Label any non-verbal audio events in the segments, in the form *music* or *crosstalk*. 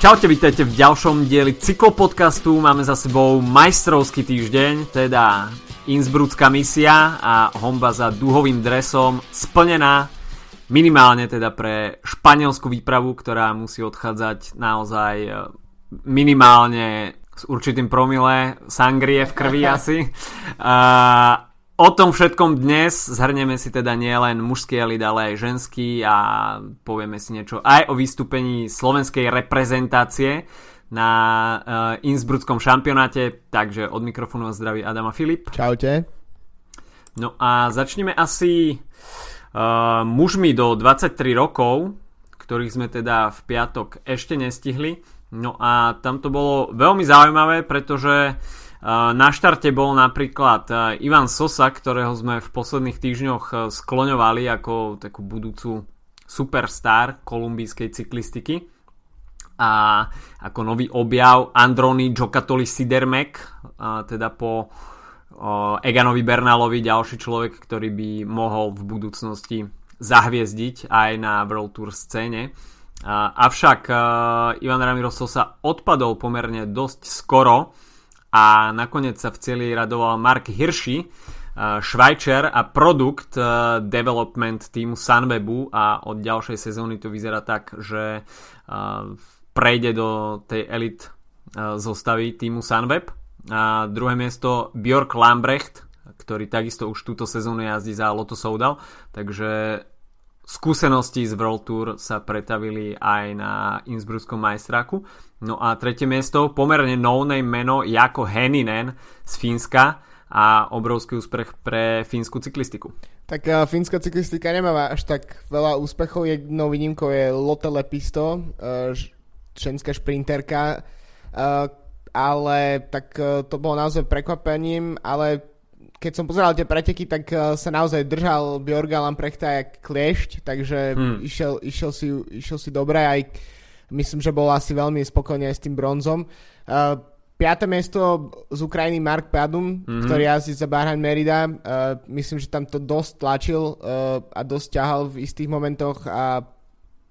Čaute, vítajte v ďalšom dieli cyklopodcastu. Máme za sebou majstrovský týždeň, teda Innsbrucká misia a homba za duhovým dresom splnená minimálne teda pre španielskú výpravu, ktorá musí odchádzať naozaj e, minimálne s určitým promile sangrie v krvi *laughs* asi. A O tom všetkom dnes zhrnieme si teda nielen mužský elit, ale aj ženský a povieme si niečo aj o vystúpení slovenskej reprezentácie na uh, Innsbruckom šampionáte. Takže od mikrofónu vás zdraví Adam a Filip. Čaute. No a začneme asi uh, mužmi do 23 rokov, ktorých sme teda v piatok ešte nestihli. No a tam to bolo veľmi zaujímavé, pretože uh, na štarte bol napríklad e, Ivan Sosa, ktorého sme v posledných týždňoch e, skloňovali ako takú budúcu superstar kolumbijskej cyklistiky. A ako nový objav Androni Giocattoli Sidermek, e, teda po Eganovi Bernalovi ďalší človek, ktorý by mohol v budúcnosti zahviezdiť aj na World Tour scéne. Avšak Ivan Ramiro Sosa odpadol pomerne dosť skoro, a nakoniec sa v celý radoval Mark Hirschi, Švajčer a produkt development týmu Sunwebu a od ďalšej sezóny to vyzerá tak, že prejde do tej elit zostavy týmu Sunweb. A druhé miesto Björk Lambrecht, ktorý takisto už túto sezónu jazdí za Lotto Soudal, takže skúsenosti z World Tour sa pretavili aj na Innsbruckom majstráku. No a tretie miesto, pomerne no-name meno Jako Heninen z Fínska a obrovský úspech pre fínsku cyklistiku. Tak uh, fínska cyklistika nemá až tak veľa úspechov. Jednou výnimkou je Lotte Lepisto, uh, ženská šprinterka, uh, ale tak uh, to bolo naozaj prekvapením, ale keď som pozeral tie preteky, tak uh, sa naozaj držal Bjorga Lamprechta jak kliešť, takže hmm. išiel, išiel, si, išiel si dobre aj Myslím, že bol asi veľmi spokojný aj s tým bronzom. Uh, piaté miesto z Ukrajiny Mark Padum, mm-hmm. ktorý jazdí za Bahrain Merida. Uh, myslím, že tam to dosť tlačil uh, a dosť ťahal v istých momentoch a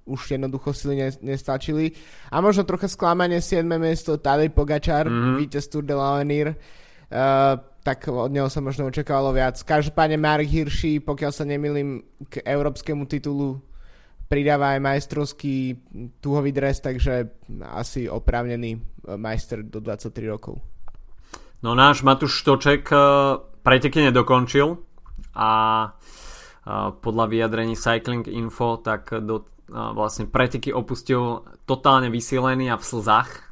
už jednoducho sily nestačili. A možno trocha sklamanie 7. miesto Tadej Pogačar, mm-hmm. víťaz Tour de l'Avenir. Uh, tak od neho sa možno očakávalo viac. Každopádne Mark Hirschi, pokiaľ sa nemýlim, k európskemu titulu pridáva aj majstrovský tuhový dres, takže asi oprávnený e, majster do 23 rokov. No náš Matúš Štoček e, preteky nedokončil a e, podľa vyjadrení Cycling Info tak do vlastne preteky opustil totálne vysilený a v slzách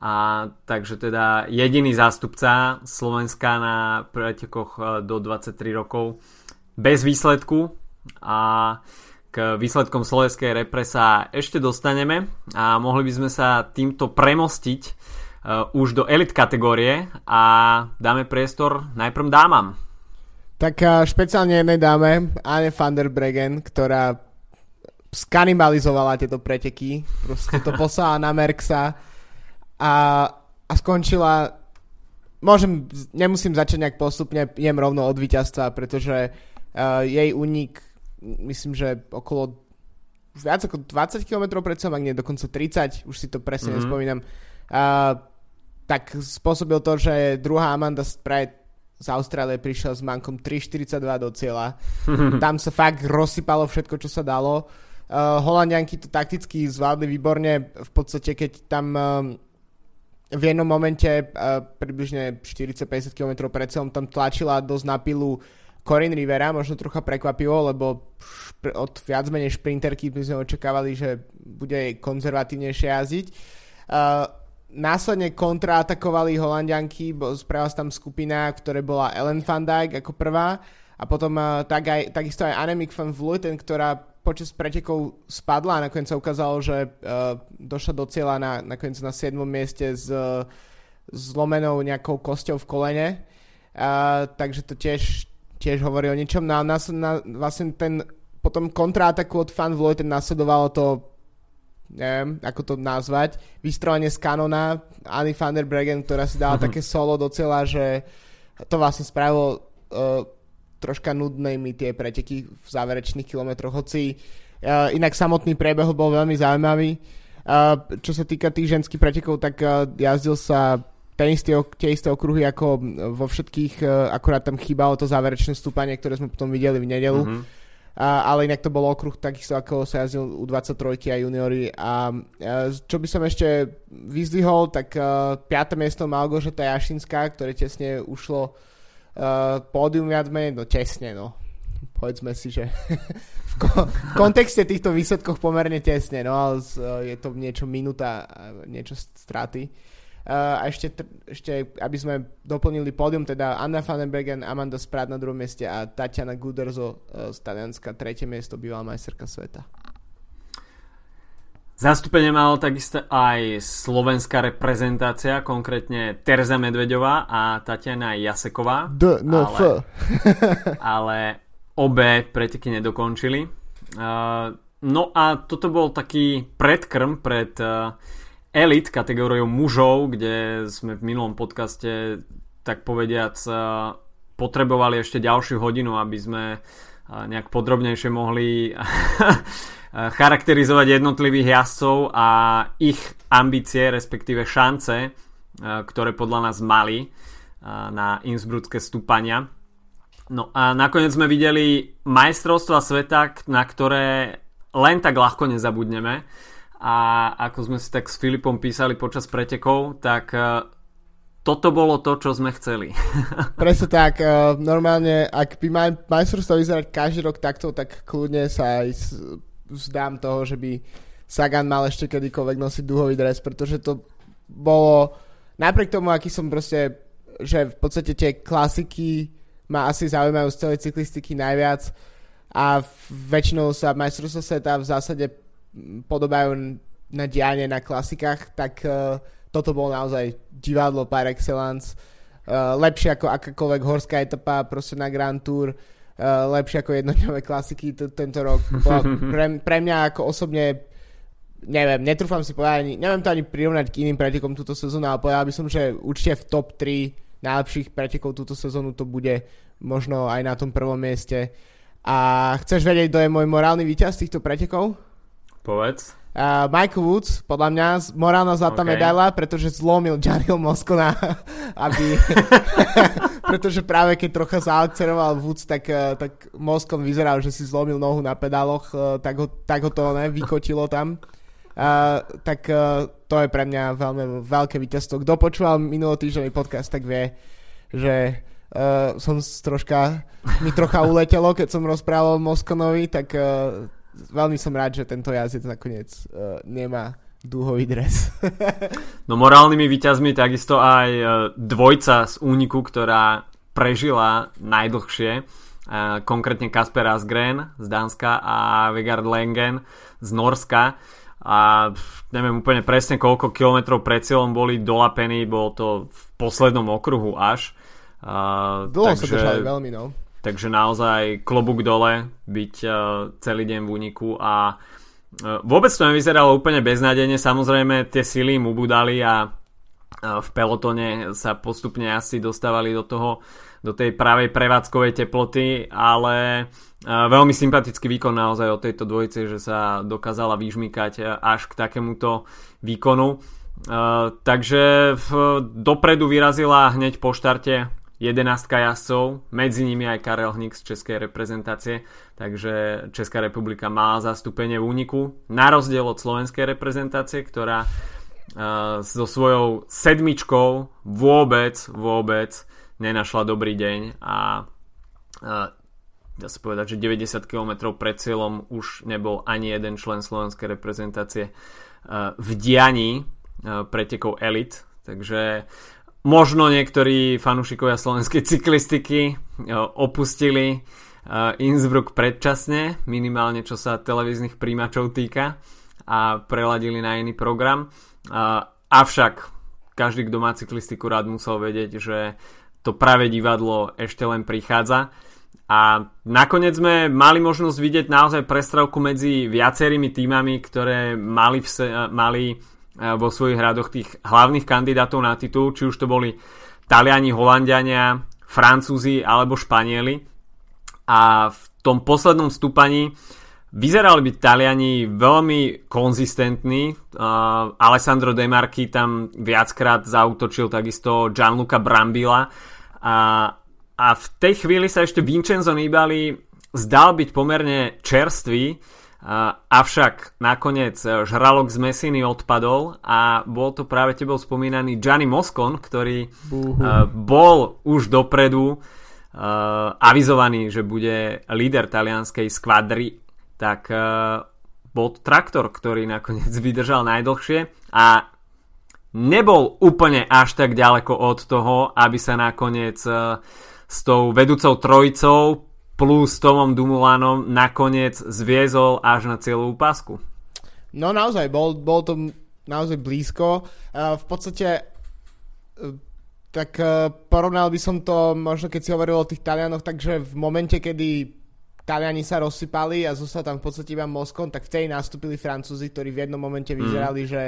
a takže teda jediný zástupca Slovenska na pretekoch do 23 rokov bez výsledku. A k výsledkom slovenskej repre sa ešte dostaneme. A mohli by sme sa týmto premostiť uh, už do elit kategórie. A dáme priestor najprv dámam. Tak uh, špeciálne jednej dáme, Anne van der Bregen, ktorá skanibalizovala tieto preteky, proste to *laughs* poslala na Merksa a, a skončila môžem, nemusím začať nejak postupne, jem rovno od víťazstva, pretože uh, jej únik myslím, že okolo viac ako 20 km pred sebou, ak nie dokonca 30, už si to presne mm-hmm. nespomínam, uh, tak spôsobil to, že druhá Amanda Sprite z Austrálie prišiel s mankom 3.42 do cieľa. *laughs* Tam sa fakt rozsypalo všetko, čo sa dalo. Uh, Holandianky to takticky zvládli výborne. V podstate, keď tam uh, v jednom momente uh, približne 40-50 km pred sebou tam tlačila dosť na pilu Corin Rivera, možno trocha prekvapivo, lebo od viac menej šprinterky by sme očakávali, že bude konzervatívnejšie jazdiť. Uh, následne kontraatakovali Holandianky, spravila tam skupina, ktoré bola Ellen van Dijk ako prvá a potom uh, tak aj, takisto aj Annemiek van Vleuten, ktorá počas pretekov spadla a nakoniec sa ukázalo, že uh, došla do cieľa na, nakoniec na 7. mieste s uh, zlomenou nejakou kosťou v kolene. Uh, takže to tiež tiež hovorí o niečom. No a nás, na, vlastne ten potom kontraataku od Fan Vlojten nasledovalo to neviem, ako to nazvať, vystrovanie z kanona Anny van der Bregen, ktorá si dala uh-huh. také solo do cieľa, že to vlastne spravilo uh, troška nudnými tie preteky v záverečných kilometroch, hoci uh, inak samotný priebeh bol veľmi zaujímavý. Uh, čo sa týka tých ženských pretekov, tak uh, jazdil sa ten istý, tie isté okruhy ako vo všetkých, akurát tam chýbalo to záverečné stúpanie, ktoré sme potom videli v nedelu. Mm-hmm. Uh, ale inak to bol okruh takisto ako sa jazdil u 23 a juniory. A uh, čo by som ešte vyzdvihol, tak uh, 5. miesto Malgožeta Jašinská, ktoré tesne ušlo uh, pódium viac menej, no tesne, no povedzme si, že *laughs* v, ko- v kontexte týchto výsledkoch pomerne tesne, no ale je to niečo minúta, niečo straty. Uh, a ešte, ešte, aby sme doplnili pódium, teda Anna Vandenbergen, Amanda Sprat na druhom mieste a Tatiana Guderzo uh, z Talianska, tretie miesto, bývalá majsterka sveta. Zastúpenie malo takisto aj slovenská reprezentácia, konkrétne Terza Medvedová a Tatiana Jaseková. D, no, ale, *laughs* ale obe preteky nedokončili. Uh, no a toto bol taký predkrm pred uh, elit kategóriou mužov, kde sme v minulom podcaste tak povediac uh, potrebovali ešte ďalšiu hodinu, aby sme nejak podrobnejšie mohli *laughs* charakterizovať jednotlivých jazdcov a ich ambície, respektíve šance, ktoré podľa nás mali na Innsbrucké stúpania. No a nakoniec sme videli majstrovstva sveta, na ktoré len tak ľahko nezabudneme. A ako sme si tak s Filipom písali počas pretekov, tak e, toto bolo to, čo sme chceli. *laughs* Presne tak. E, normálne, ak by maj, majstrovstvo vyzerať každý rok takto, tak kľudne sa aj vzdám toho, že by Sagan mal ešte kedykoľvek nosiť duhový dres, pretože to bolo napriek tomu, aký som proste, že v podstate tie klasiky ma asi zaujímajú z celej cyklistiky najviac a väčšinou sa majstrovstvá sveta v zásade podobajú na dianie na klasikách, tak uh, toto bolo naozaj divadlo par excellence. Uh, lepšie ako akákoľvek horská etapa proste na Grand Tour, uh, lepšie ako jednodňové klasiky t- tento rok. pre, pre mňa ako osobne neviem, netrúfam si povedať ani, neviem to ani prirovnať k iným pretekom túto sezónu, ale povedal by som, že určite v top 3 najlepších pretekov túto sezónu to bude možno aj na tom prvom mieste. A chceš vedieť, kto je môj morálny víťaz týchto pretekov? Povedz. Uh, Michael Woods, podľa mňa morálna zlatá okay. medaila, pretože zlomil Gianniel Moscona, *laughs* aby... *laughs* pretože práve keď trocha zaakceroval Woods, tak, uh, tak Moscon vyzeral, že si zlomil nohu na pedáloch, uh, tak ho, tak ho to ne, vykotilo tam. Uh, tak uh, to je pre mňa veľmi veľké víťazstvo. Kto počúval minulotýždňový podcast, tak vie, že uh, som troška, mi trocha uletelo, keď som rozprával Moskonovi, tak uh, veľmi som rád, že tento jazdec nakoniec uh, nemá dúhový dres. no morálnymi víťazmi takisto aj uh, dvojca z úniku, ktorá prežila najdlhšie, uh, konkrétne Kasper Asgren z Dánska a Vegard Lengen z Norska a neviem úplne presne koľko kilometrov pred cieľom boli dolapení, bolo to v poslednom okruhu až. Uh, Dlho takže, sa držali veľmi, no. Takže naozaj klobúk dole, byť uh, celý deň v úniku a uh, vôbec to nevyzeralo úplne beznádejne, samozrejme tie sily mu budali a uh, v pelotone sa postupne asi dostávali do toho do tej pravej prevádzkovej teploty, ale veľmi sympatický výkon naozaj od tejto dvojice, že sa dokázala vyžmykať až k takémuto výkonu. Takže dopredu vyrazila hneď po štarte 11 jazdcov, medzi nimi aj Karel Hnik z českej reprezentácie, takže Česká republika má zastúpenie v úniku, na rozdiel od slovenskej reprezentácie, ktorá so svojou sedmičkou vôbec, vôbec nenašla dobrý deň a dá sa povedať, že 90 km pred cieľom už nebol ani jeden člen slovenskej reprezentácie v dianí pretekov elit, takže možno niektorí fanúšikovia slovenskej cyklistiky opustili Innsbruck predčasne, minimálne čo sa televíznych príjimačov týka a preladili na iný program. Avšak každý, kto má cyklistiku rád, musel vedieť, že to práve divadlo ešte len prichádza. A nakoniec sme mali možnosť vidieť naozaj prestravku medzi viacerými týmami, ktoré mali, v se, mali e, vo svojich hradoch tých hlavných kandidátov na titul, či už to boli Taliani, Holandiania, Francúzi alebo Španieli. A v tom poslednom stúpaní vyzerali byť Taliani veľmi konzistentní. Uh, Alessandro De Marchi tam viackrát zautočil takisto Gianluca Brambila a, a v tej chvíli sa ešte Vincenzo Nibali zdal byť pomerne čerstvý, avšak nakoniec žralok z Messiny odpadol a bol to práve tebou spomínaný Gianni Moscon, ktorý uh, bol už dopredu uh, avizovaný, že bude líder talianskej skvadry, tak bol to traktor, ktorý nakoniec *laughs* vydržal najdlhšie a nebol úplne až tak ďaleko od toho, aby sa nakoniec s tou vedúcou trojicou plus Tomom Dumulanom nakoniec zviezol až na celú pásku. No naozaj, bol, bol to naozaj blízko. Uh, v podstate uh, tak uh, porovnal by som to, možno keď si hovoril o tých Talianoch, takže v momente, kedy Taliani sa rozsypali a zostal tam v podstate iba Moskon, tak v tej nastúpili Francúzi, ktorí v jednom momente vyzerali, mm. že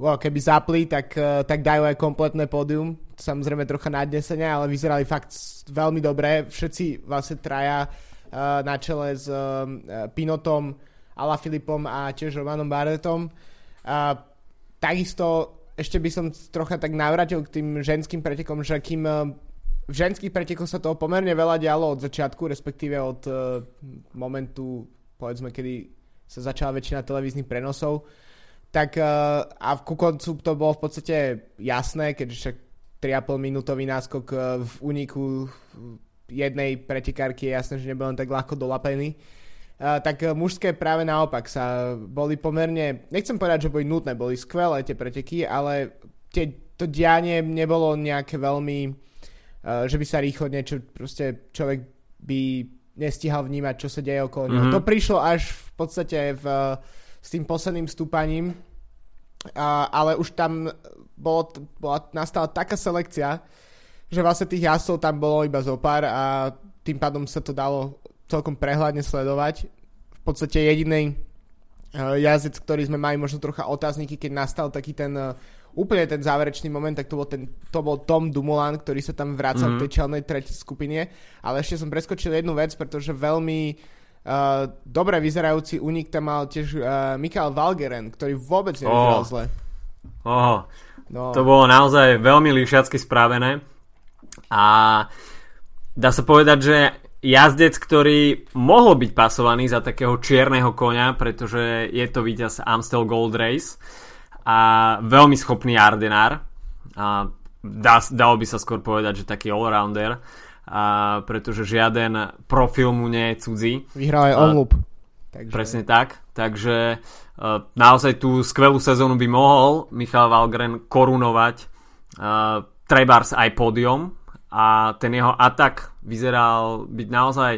wow, keby zapli, tak, tak dajú aj kompletné pódium. Samozrejme trocha nadnesenia, ale vyzerali fakt veľmi dobre. Všetci vlastne traja uh, na čele s uh, Pinotom, Ala Filipom a tiež Romanom Barrettom. Uh, takisto ešte by som trocha tak navrátil k tým ženským pretekom, že kým uh, v ženských pretekoch sa toho pomerne veľa dialo od začiatku, respektíve od momentu, povedzme, kedy sa začala väčšina televíznych prenosov, tak a ku koncu to bolo v podstate jasné, keďže 3,5 minútový náskok uh, v úniku jednej pretekárky je jasné, že nebol len tak ľahko dolapený. Uh, tak uh, mužské práve naopak sa boli pomerne, nechcem povedať, že boli nutné, boli skvelé tie preteky, ale tie, to dianie nebolo nejaké veľmi, že by sa rýchlo niečo, proste človek by nestíhal vnímať, čo sa deje okolo neho. Mm-hmm. To prišlo až v podstate v s tým posledným stúpaním, a, ale už tam bolo, bola, nastala taká selekcia, že vlastne tých jazdcov tam bolo iba zo pár a tým pádom sa to dalo celkom prehľadne sledovať. V podstate jediný uh, jazdec, ktorý sme mali možno trocha otázniky, keď nastal taký ten uh, úplne ten záverečný moment, tak to bol, ten, to bol Tom Dumoulin, ktorý sa tam vracal mm-hmm. v tej čelnej tretej skupine. Ale ešte som preskočil jednu vec, pretože veľmi Uh, dobre vyzerajúci únik tam mal tiež uh, Mikael Valgeren, ktorý vôbec nevyzeral oh. zle. Oh. No. To bolo naozaj veľmi líšiacky spravené a dá sa povedať, že jazdec, ktorý mohol byť pasovaný za takého čierneho konia, pretože je to víťaz Amstel Gold Race a veľmi schopný Ardenár. A dá, dalo by sa skôr povedať, že taký allrounder a pretože žiaden profil mu nie je cudzí. Vyhral aj Omlup. Takže... Presne tak. Takže uh, naozaj tú skvelú sezónu by mohol Michal Valgren korunovať uh, Trebars aj pódium a ten jeho atak vyzeral byť naozaj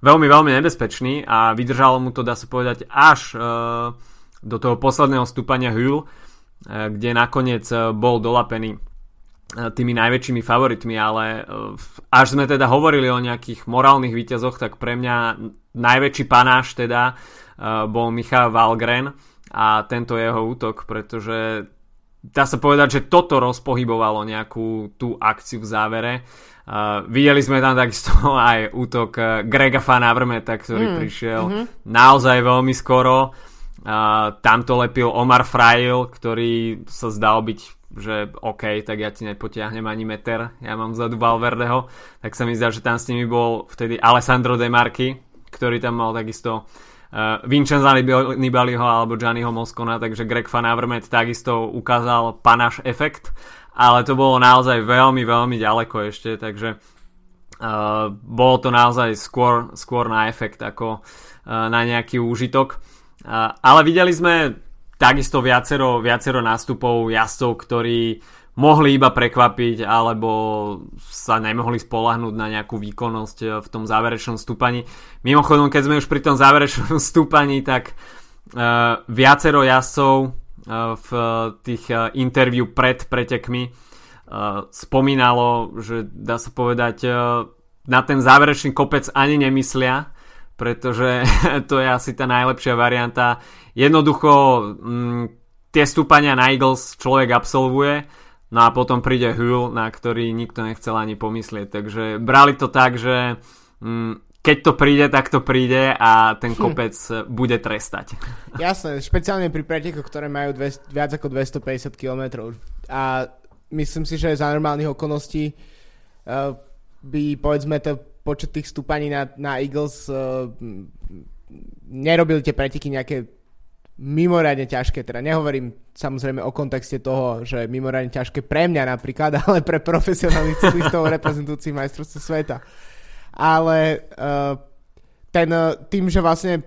veľmi, veľmi nebezpečný a vydržalo mu to, dá sa povedať, až uh, do toho posledného stúpania Hull, uh, kde nakoniec bol dolapený tými najväčšími favoritmi, ale eh, až sme teda hovorili o nejakých morálnych výťazoch, tak pre mňa najväčší panáš teda eh, bol Michal Valgren a tento jeho útok, pretože dá sa povedať, že toto rozpohybovalo nejakú tú akciu v závere. Uh, videli sme tam takisto *laughs* aj útok Grega Van Avermeta, ktorý mm, prišiel mm-hmm. naozaj veľmi skoro. Uh, tam to lepil Omar Frail, ktorý sa zdal byť že OK, tak ja ti nepotiahnem ani meter, ja mám vzadu Valverdeho, tak sa mi zdá, že tam s nimi bol vtedy Alessandro De Marchi, ktorý tam mal takisto uh, Vincenza Nibaliho alebo Gianniho Moscona, takže Greg Van Avermaet takisto ukázal panaš efekt, ale to bolo naozaj veľmi, veľmi ďaleko ešte, takže uh, bolo to naozaj skôr, skôr na efekt ako uh, na nejaký úžitok. Uh, ale videli sme takisto viacero, viacero nástupov jazdcov, ktorí mohli iba prekvapiť alebo sa nemohli spolahnúť na nejakú výkonnosť eh, v tom záverečnom stúpaní. Mimochodom, keď sme už pri tom záverečnom *laughs* stúpaní, tak uh, viacero jazdcov uh, v tých uh, interviu pred pretekmi uh, spomínalo, že dá sa povedať, uh, na ten záverečný kopec ani nemyslia, pretože *laughs* to je asi tá najlepšia varianta jednoducho mm, tie stúpania na Eagles človek absolvuje, no a potom príde Hull, na ktorý nikto nechcel ani pomyslieť. Takže brali to tak, že mm, keď to príde, tak to príde a ten hm. kopec hm. bude trestať. *laughs* Jasné, špeciálne pri pretekoch, ktoré majú 200, viac ako 250 km. A myslím si, že za normálnych okolností uh, by povedzme to počet tých stúpaní na, na Eagles uh, nerobili tie preteky nejaké mimoriadne ťažké, teda nehovorím samozrejme o kontexte toho, že mimoriadne ťažké pre mňa napríklad, *laughs* ale pre profesionálnych cyklistov reprezentujúcich majstrovstvo sveta. Ale uh, ten, tým, že vlastne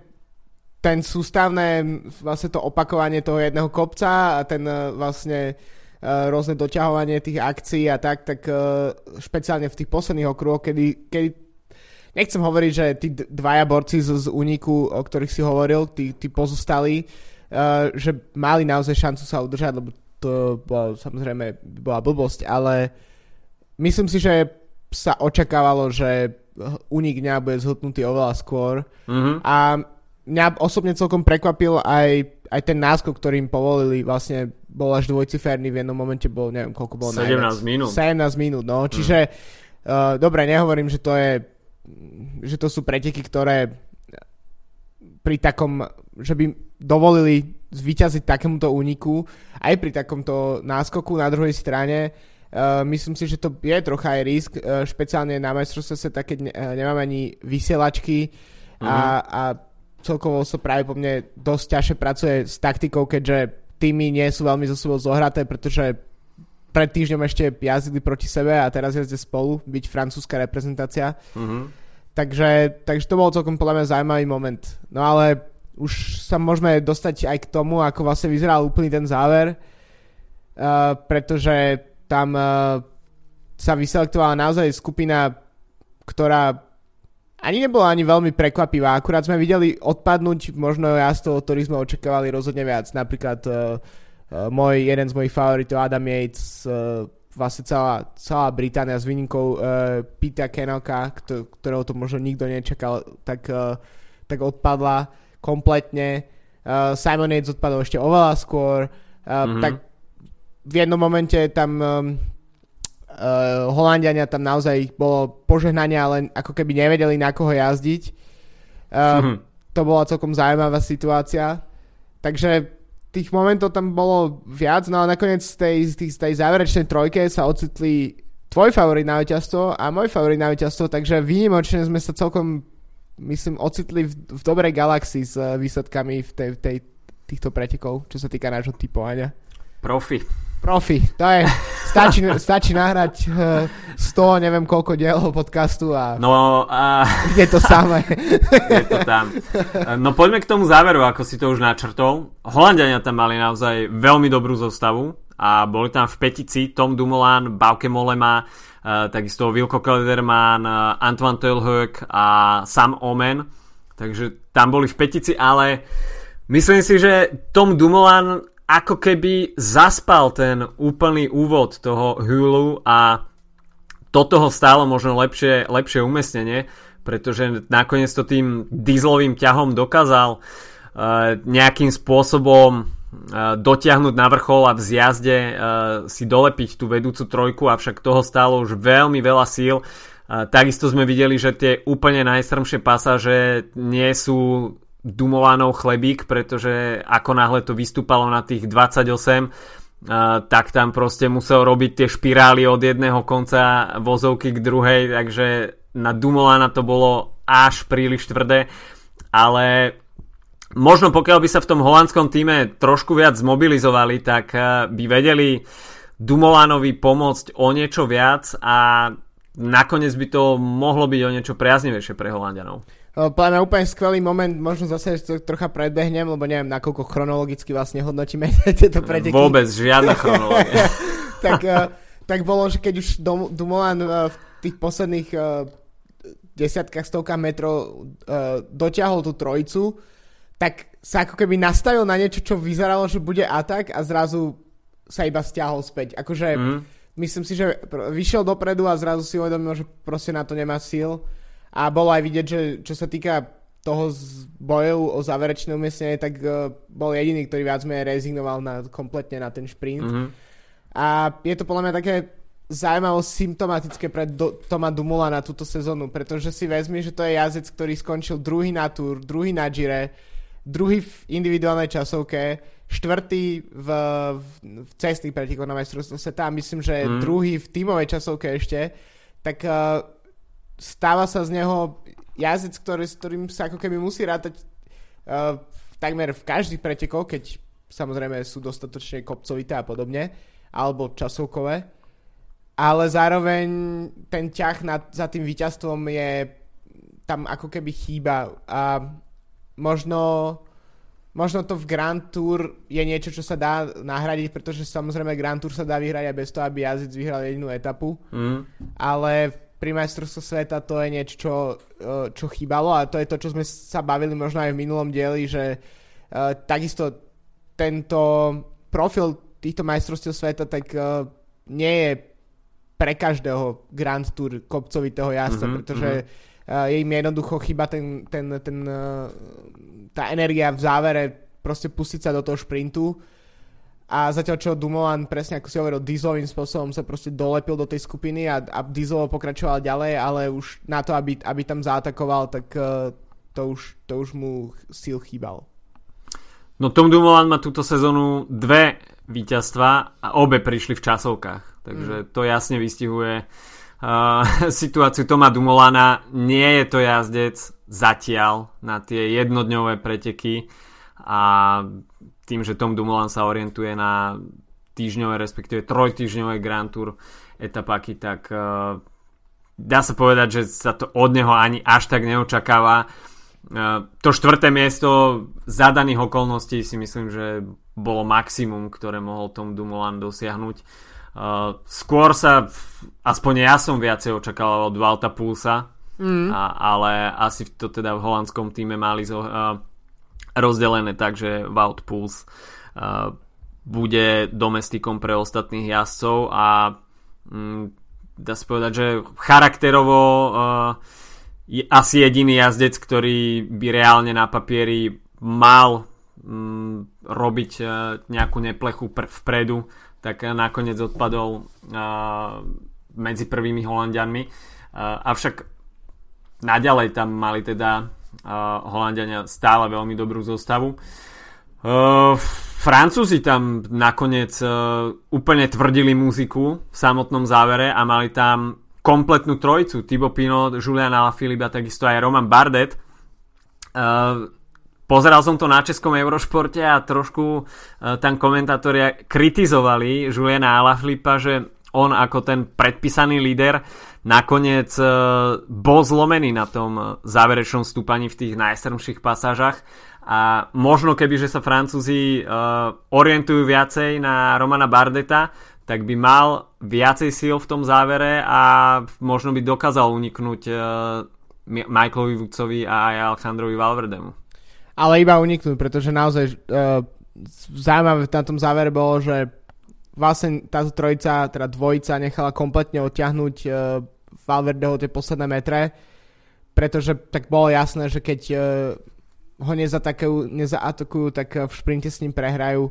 ten sústavné vlastne to opakovanie toho jedného kopca a ten uh, vlastne uh, rôzne doťahovanie tých akcií a tak, tak uh, špeciálne v tých posledných okruhoch, kedy, kedy nechcem hovoriť, že tí dvaja borci z, z úniku, o ktorých si hovoril, tí, tí pozostali, uh, že mali naozaj šancu sa udržať, lebo to bola, samozrejme bola blbosť, ale myslím si, že sa očakávalo, že únik dňa bude zhutnutý oveľa skôr mm-hmm. a mňa osobne celkom prekvapil aj, aj ten náskok, ktorým povolili, vlastne bol až dvojciferný, v jednom momente bol, neviem koľko bolo 17 najviac. minút. 17 minút, no, čiže mm. uh, dobre, nehovorím, že to je že to sú preteky, ktoré pri takom, že by dovolili zvyťaziť takémuto úniku aj pri takomto náskoku na druhej strane. Uh, myslím si, že to je trocha aj risk, uh, špeciálne na majstrovstve sa keď ne, uh, nemáme ani vysielačky mm-hmm. a, mhm. a celkovo sa práve po mne dosť ťažšie pracuje s taktikou, keďže týmy nie sú veľmi zo sebou zohraté, pretože pred týždňom ešte jazdili proti sebe a teraz jazdia spolu, byť francúzska reprezentácia. Mm-hmm. Takže, takže to bol celkom podľa mňa zaujímavý moment. No ale už sa môžeme dostať aj k tomu, ako vlastne vyzeral úplný ten záver, uh, pretože tam uh, sa vyselektovala naozaj skupina, ktorá ani nebola ani veľmi prekvapivá, akurát sme videli odpadnúť možno jazdov, ktorých sme očakávali rozhodne viac, napríklad uh, môj, jeden z mojich favoritov, Adam Yates, uh, vlastne celá, celá Británia s výnimkou uh, Pita Kenoka, kto, ktorého to možno nikto nečakal, tak, uh, tak odpadla kompletne. Uh, Simon Yates odpadol ešte oveľa skôr. Uh, mm-hmm. Tak v jednom momente tam um, uh, Holandiania tam naozaj bolo požehnanie, ale ako keby nevedeli na koho jazdiť. Uh, mm-hmm. To bola celkom zaujímavá situácia. Takže tých momentov tam bolo viac, no a nakoniec z tej, tej, tej záverečnej trojke sa ocitli tvoj favorit na víťazstvo a môj favorit na víťazstvo, takže výnimočne sme sa celkom, myslím, ocitli v, v dobrej galaxii s výsledkami v tej, tej, týchto pretekov, čo sa týka nášho typovania. Profi. Profi, to je, stačí, *laughs* stačí nahrať uh, eh, 100, neviem koľko dielov podcastu a, no, a... *laughs* je to samé. *laughs* je to tam. No poďme k tomu záveru, ako si to už načrtol. Holandiania tam mali naozaj veľmi dobrú zostavu a boli tam v petici Tom Dumoulin, Bauke Molema, uh, takisto Wilko Kelderman, uh, Antoine Telhoek a Sam Omen. Takže tam boli v petici, ale myslím si, že Tom Dumoulin ako keby zaspal ten úplný úvod toho Hulu a toto ho stálo možno lepšie, lepšie umiestnenie, pretože nakoniec to tým dieselovým ťahom dokázal uh, nejakým spôsobom uh, dotiahnuť na vrchol a v zjazde uh, si dolepiť tú vedúcu trojku, avšak toho stálo už veľmi veľa síl. Takisto sme videli, že tie úplne najstrmšie pasáže nie sú Dumovanov chlebík, pretože ako náhle to vystúpalo na tých 28, Uh, tak tam proste musel robiť tie špirály od jedného konca vozovky k druhej, takže na Dumolana to bolo až príliš tvrdé, ale možno pokiaľ by sa v tom holandskom týme trošku viac zmobilizovali, tak uh, by vedeli Dumolanovi pomôcť o niečo viac a nakoniec by to mohlo byť o niečo priaznivejšie pre Holandianov. Mňa úplne skvelý moment, možno zase to trocha predbehnem, lebo neviem, nakoľko chronologicky vlastne hodnotíme *laughs* tieto preteky. Vôbec, žiadna chronológia. *laughs* tak, uh, tak bolo, že keď už Dumoulin uh, v tých posledných uh, desiatkách, stovkách metrov dotiahol tú trojicu, tak sa ako keby nastavil na niečo, čo vyzeralo, že bude atak a zrazu sa iba stiahol späť. Akože mm. myslím si, že vyšiel dopredu a zrazu si uvedomil, že proste na to nemá síl a bolo aj vidieť, že čo sa týka toho z bojov o záverečné umiestnenie, tak uh, bol jediný, ktorý viac menej rezignoval na, kompletne na ten šprint. Mm-hmm. A je to podľa mňa také zaujímavo symptomatické pre do, Toma Dumula na túto sezónu, pretože si vezmi, že to je jazdec, ktorý skončil druhý na Tour, druhý na Gire, druhý v individuálnej časovke, štvrtý v, v, v cestných pretekoch na majstrovstvo sveta a myslím, že mm. druhý v tímovej časovke ešte, tak uh, stáva sa z neho jazdec, ktorý, s ktorým sa ako keby musí rátať uh, takmer v každých pretekoch, keď samozrejme sú dostatočne kopcovité a podobne, alebo časovkové. Ale zároveň ten ťah nad, za tým víťazstvom je tam ako keby chýba. A možno možno to v Grand Tour je niečo, čo sa dá nahradiť, pretože samozrejme Grand Tour sa dá vyhrať aj bez toho, aby jazdec vyhral jedinú etapu, mm. ale pri majstrovstve sveta to je niečo, čo, e, čo chýbalo a to je to, čo sme sa bavili možno aj v minulom dieli, že uh, takisto tento profil týchto majstrovstiev sveta tak uh, nie je pre každého Grand Tour kopcovitého jazda, mm-hmm, pretože mm-hmm. Uh, im jednoducho chyba ten, ten, ten, uh, tá energia v závere proste pustiť sa do toho šprintu a zatiaľ čo Dumoulin presne ako si hovoril Dieselovým spôsobom sa proste dolepil do tej skupiny a, a Diesel pokračoval ďalej, ale už na to, aby, aby tam zaatakoval, tak uh, to, už, to už mu síl chýbal. No Tom Dumoulin má túto sezónu dve víťazstva a obe prišli v časovkách. Takže mm. to jasne vystihuje uh, *laughs* situáciu Toma Dumolana. Nie je to jazdec zatiaľ na tie jednodňové preteky a tým, že Tom Dumoulin sa orientuje na týždňové, respektíve trojtýždňové Grand Tour etapáky, tak uh, dá sa povedať, že sa to od neho ani až tak neočakáva. Uh, to štvrté miesto zadaných okolností si myslím, že bolo maximum, ktoré mohol Tom Dumoulin dosiahnuť. Uh, skôr sa, aspoň ja som viacej očakával od Valta Pulsa, mm. a, ale asi to teda v holandskom týme mali zo, uh, rozdelené tak, že Walt Puls uh, bude domestikom pre ostatných jazdcov a um, dá sa povedať, že charakterovo uh, je asi jediný jazdec, ktorý by reálne na papieri mal um, robiť uh, nejakú neplechu pr- vpredu tak nakoniec odpadol medzi prvými Holandianmi. Avšak naďalej tam mali teda Holandiania stále veľmi dobrú zostavu. Francúzi tam nakoniec úplne tvrdili muziku v samotnom závere a mali tam kompletnú trojicu. Thibaut Pinot, Julian Alaphilippe a takisto aj Roman Bardet. Pozeral som to na českom Eurošporte a trošku tam komentátori kritizovali Juliana Alaphilippa, že on ako ten predpísaný líder nakoniec uh, bol zlomený na tom záverečnom stúpaní v tých najstrmších pasážach a možno keby, že sa Francúzi uh, orientujú viacej na Romana Bardeta, tak by mal viacej síl v tom závere a možno by dokázal uniknúť uh, Michaelovi Woodsovi a aj Alejandrovi Valverdemu. Ale iba uniknúť, pretože naozaj uh, zaujímavé na tom závere bolo, že vlastne táto trojica, teda dvojica nechala kompletne odťahnuť Valverdeho tie posledné metre, pretože tak bolo jasné, že keď uh, ho nezatakujú, nezaatakujú, tak v šprinte s ním prehrajú,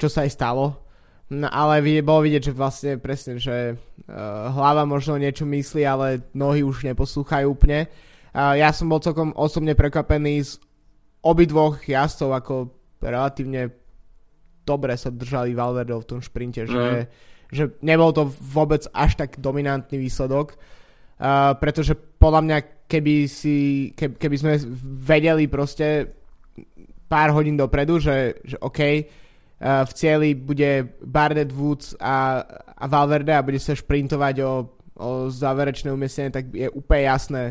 čo sa aj stalo. No ale bolo vidieť, že vlastne presne, že uh, hlava možno niečo myslí, ale nohy už neposlúchajú úplne. Ja som bol celkom osobne prekvapený z obidvoch jazdcov ako relatívne dobre sa držali Valverde v tom šprinte, mm. že, že nebol to vôbec až tak dominantný výsledok, uh, pretože podľa mňa keby, si, keby, keby sme vedeli proste pár hodín dopredu, že, že OK, uh, v cieli bude Bardet, Woods a, a Valverde a bude sa šprintovať o, o záverečné umiestnenie, tak je úplne jasné,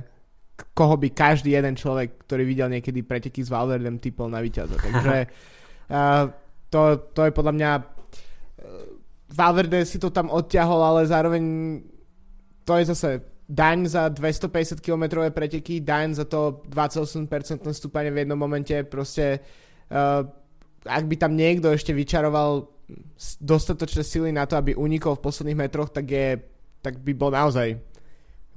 koho by každý jeden človek, ktorý videl niekedy preteky s Valverdem, typol na víťaza. *laughs* Takže uh, to, to je podľa mňa Valverde si to tam odťahol, ale zároveň to je zase daň za 250 km preteky, daň za to 28% stúpanie v jednom momente, proste uh, ak by tam niekto ešte vyčaroval dostatočné sily na to, aby unikol v posledných metroch, tak, je, tak by bol naozaj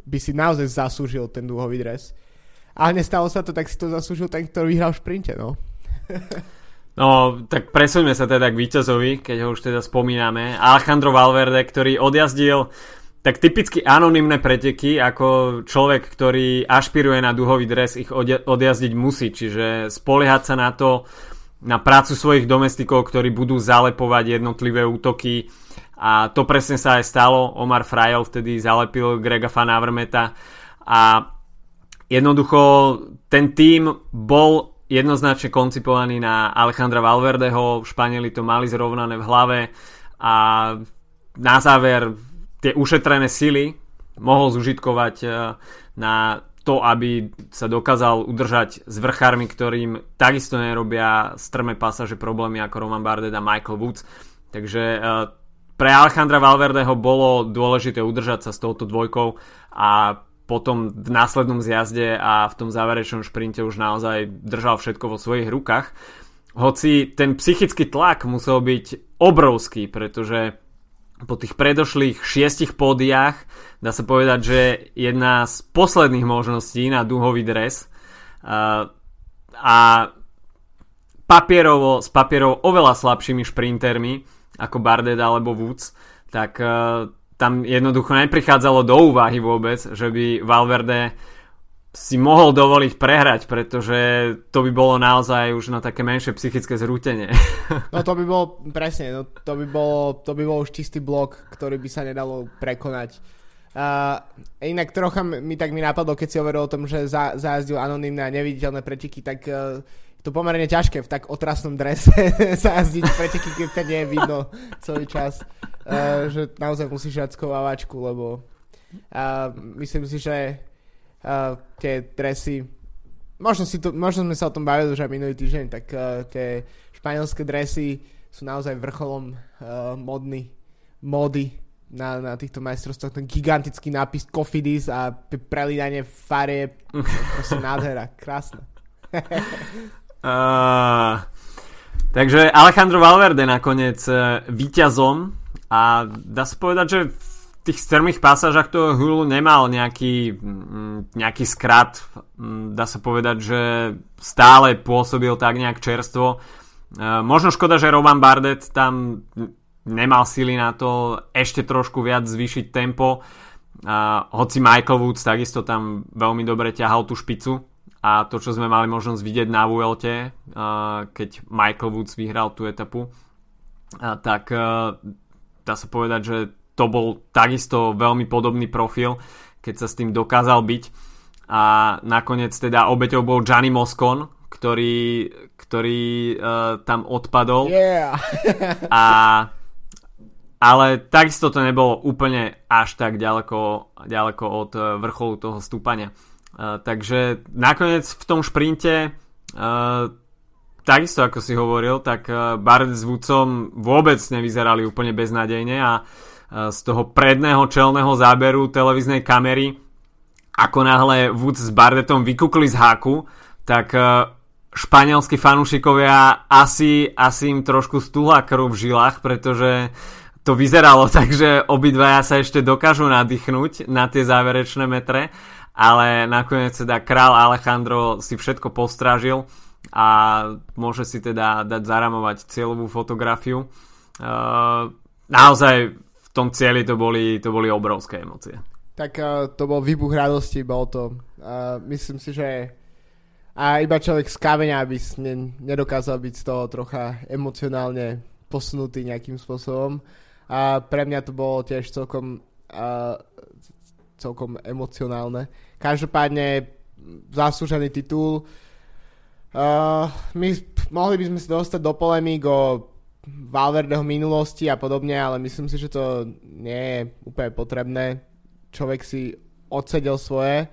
by si naozaj zaslúžil ten dúhový dres. Ale nestalo sa to, tak si to zaslúžil ten, ktorý vyhral v šprinte, no. *laughs* No, tak presuňme sa teda k víťazovi, keď ho už teda spomíname. Alejandro Valverde, ktorý odjazdil tak typicky anonymné preteky, ako človek, ktorý ašpiruje na duhový dres, ich odjazdiť musí, čiže spoliehať sa na to, na prácu svojich domestikov, ktorí budú zalepovať jednotlivé útoky. A to presne sa aj stalo. Omar Frajel vtedy zalepil Grega Van Avermeta a jednoducho ten tým bol jednoznačne koncipovaný na Alejandra Valverdeho, Španieli to mali zrovnané v hlave. A na záver tie ušetrené sily mohol zužitkovať e, na to, aby sa dokázal udržať s vrchármi, ktorým takisto nerobia strme pasaže problémy ako Roman Bardet a Michael Woods. Takže e, pre Alejandra Valverdeho bolo dôležité udržať sa s touto dvojkou a potom v následnom zjazde a v tom záverečnom šprinte už naozaj držal všetko vo svojich rukách. Hoci ten psychický tlak musel byť obrovský, pretože po tých predošlých šiestich pódiách dá sa povedať, že jedna z posledných možností na duhový dres uh, a papierovo, s papierov oveľa slabšími šprintermi ako Bardet alebo Woods, tak uh, tam jednoducho neprichádzalo do úvahy vôbec, že by Valverde si mohol dovoliť prehrať, pretože to by bolo naozaj už na také menšie psychické zrútenie. *laughs* No to by bolo, presne, no to by bolo, to by bol už čistý blok, ktorý by sa nedalo prekonať. Uh, inak trocha mi tak mi napadlo, keď si hovoril o tom, že za, zajazdil anonimné a neviditeľné preteky, tak uh, to pomerne ťažké v tak otrasnom drese *laughs* zajazdiť preteky, keď to nie je vidno celý čas. Uh, že naozaj musíš dať skovávačku, lebo uh, myslím si, že uh, tie dresy možno, si to, možno sme sa o tom bavili už aj minulý týždeň, tak uh, tie španielské dresy sú naozaj vrcholom uh, modny, mody na, na týchto majstrovstvách. Ten gigantický nápis Cofidis a prelínanie farie, proste nádhera, krásne. *laughs* uh, takže Alejandro Valverde nakoniec uh, víťazom a dá sa povedať, že v tých strmých pasážach toho Hulu nemal nejaký, mm, nejaký skrat. Mm, dá sa povedať, že stále pôsobil tak nejak čerstvo. E, možno škoda, že Roman Bardet tam nemal sily na to ešte trošku viac zvýšiť tempo. A hoci Michael Woods takisto tam veľmi dobre ťahal tú špicu a to, čo sme mali možnosť vidieť na Vuelte, keď Michael Woods vyhral tú etapu, tak e, dá sa povedať, že to bol takisto veľmi podobný profil, keď sa s tým dokázal byť. A nakoniec teda obeťou bol Gianni Moscon, ktorý, ktorý uh, tam odpadol. Yeah. a, ale takisto to nebolo úplne až tak ďaleko, ďaleko od uh, vrcholu toho stúpania. Uh, takže nakoniec v tom šprinte uh, takisto ako si hovoril, tak Bardet s Woodsom vôbec nevyzerali úplne beznádejne a uh, z toho predného čelného záberu televíznej kamery ako náhle Woods s Bardetom vykúkli z háku, tak e, španielskí fanúšikovia asi, asi im trošku stúla krv v žilách, pretože to vyzeralo *laughs* tak, že obidvaja sa ešte dokážu nadýchnuť na tie záverečné metre, ale nakoniec teda král Alejandro si všetko postrážil a môže si teda dať zaramovať cieľovú fotografiu. Uh, naozaj tom cieli to boli, to boli obrovské emócie. Tak uh, to bol výbuch radosti, bol to. Uh, myslím si, že a iba človek z kameňa by ne, nedokázal byť z toho trocha emocionálne posunutý nejakým spôsobom. A pre mňa to bolo tiež celkom, uh, celkom emocionálne. Každopádne zaslúžený titul. Uh, my mohli by sme sa dostať do polemík o Valverdeho minulosti a podobne, ale myslím si, že to nie je úplne potrebné. Človek si odsedel svoje.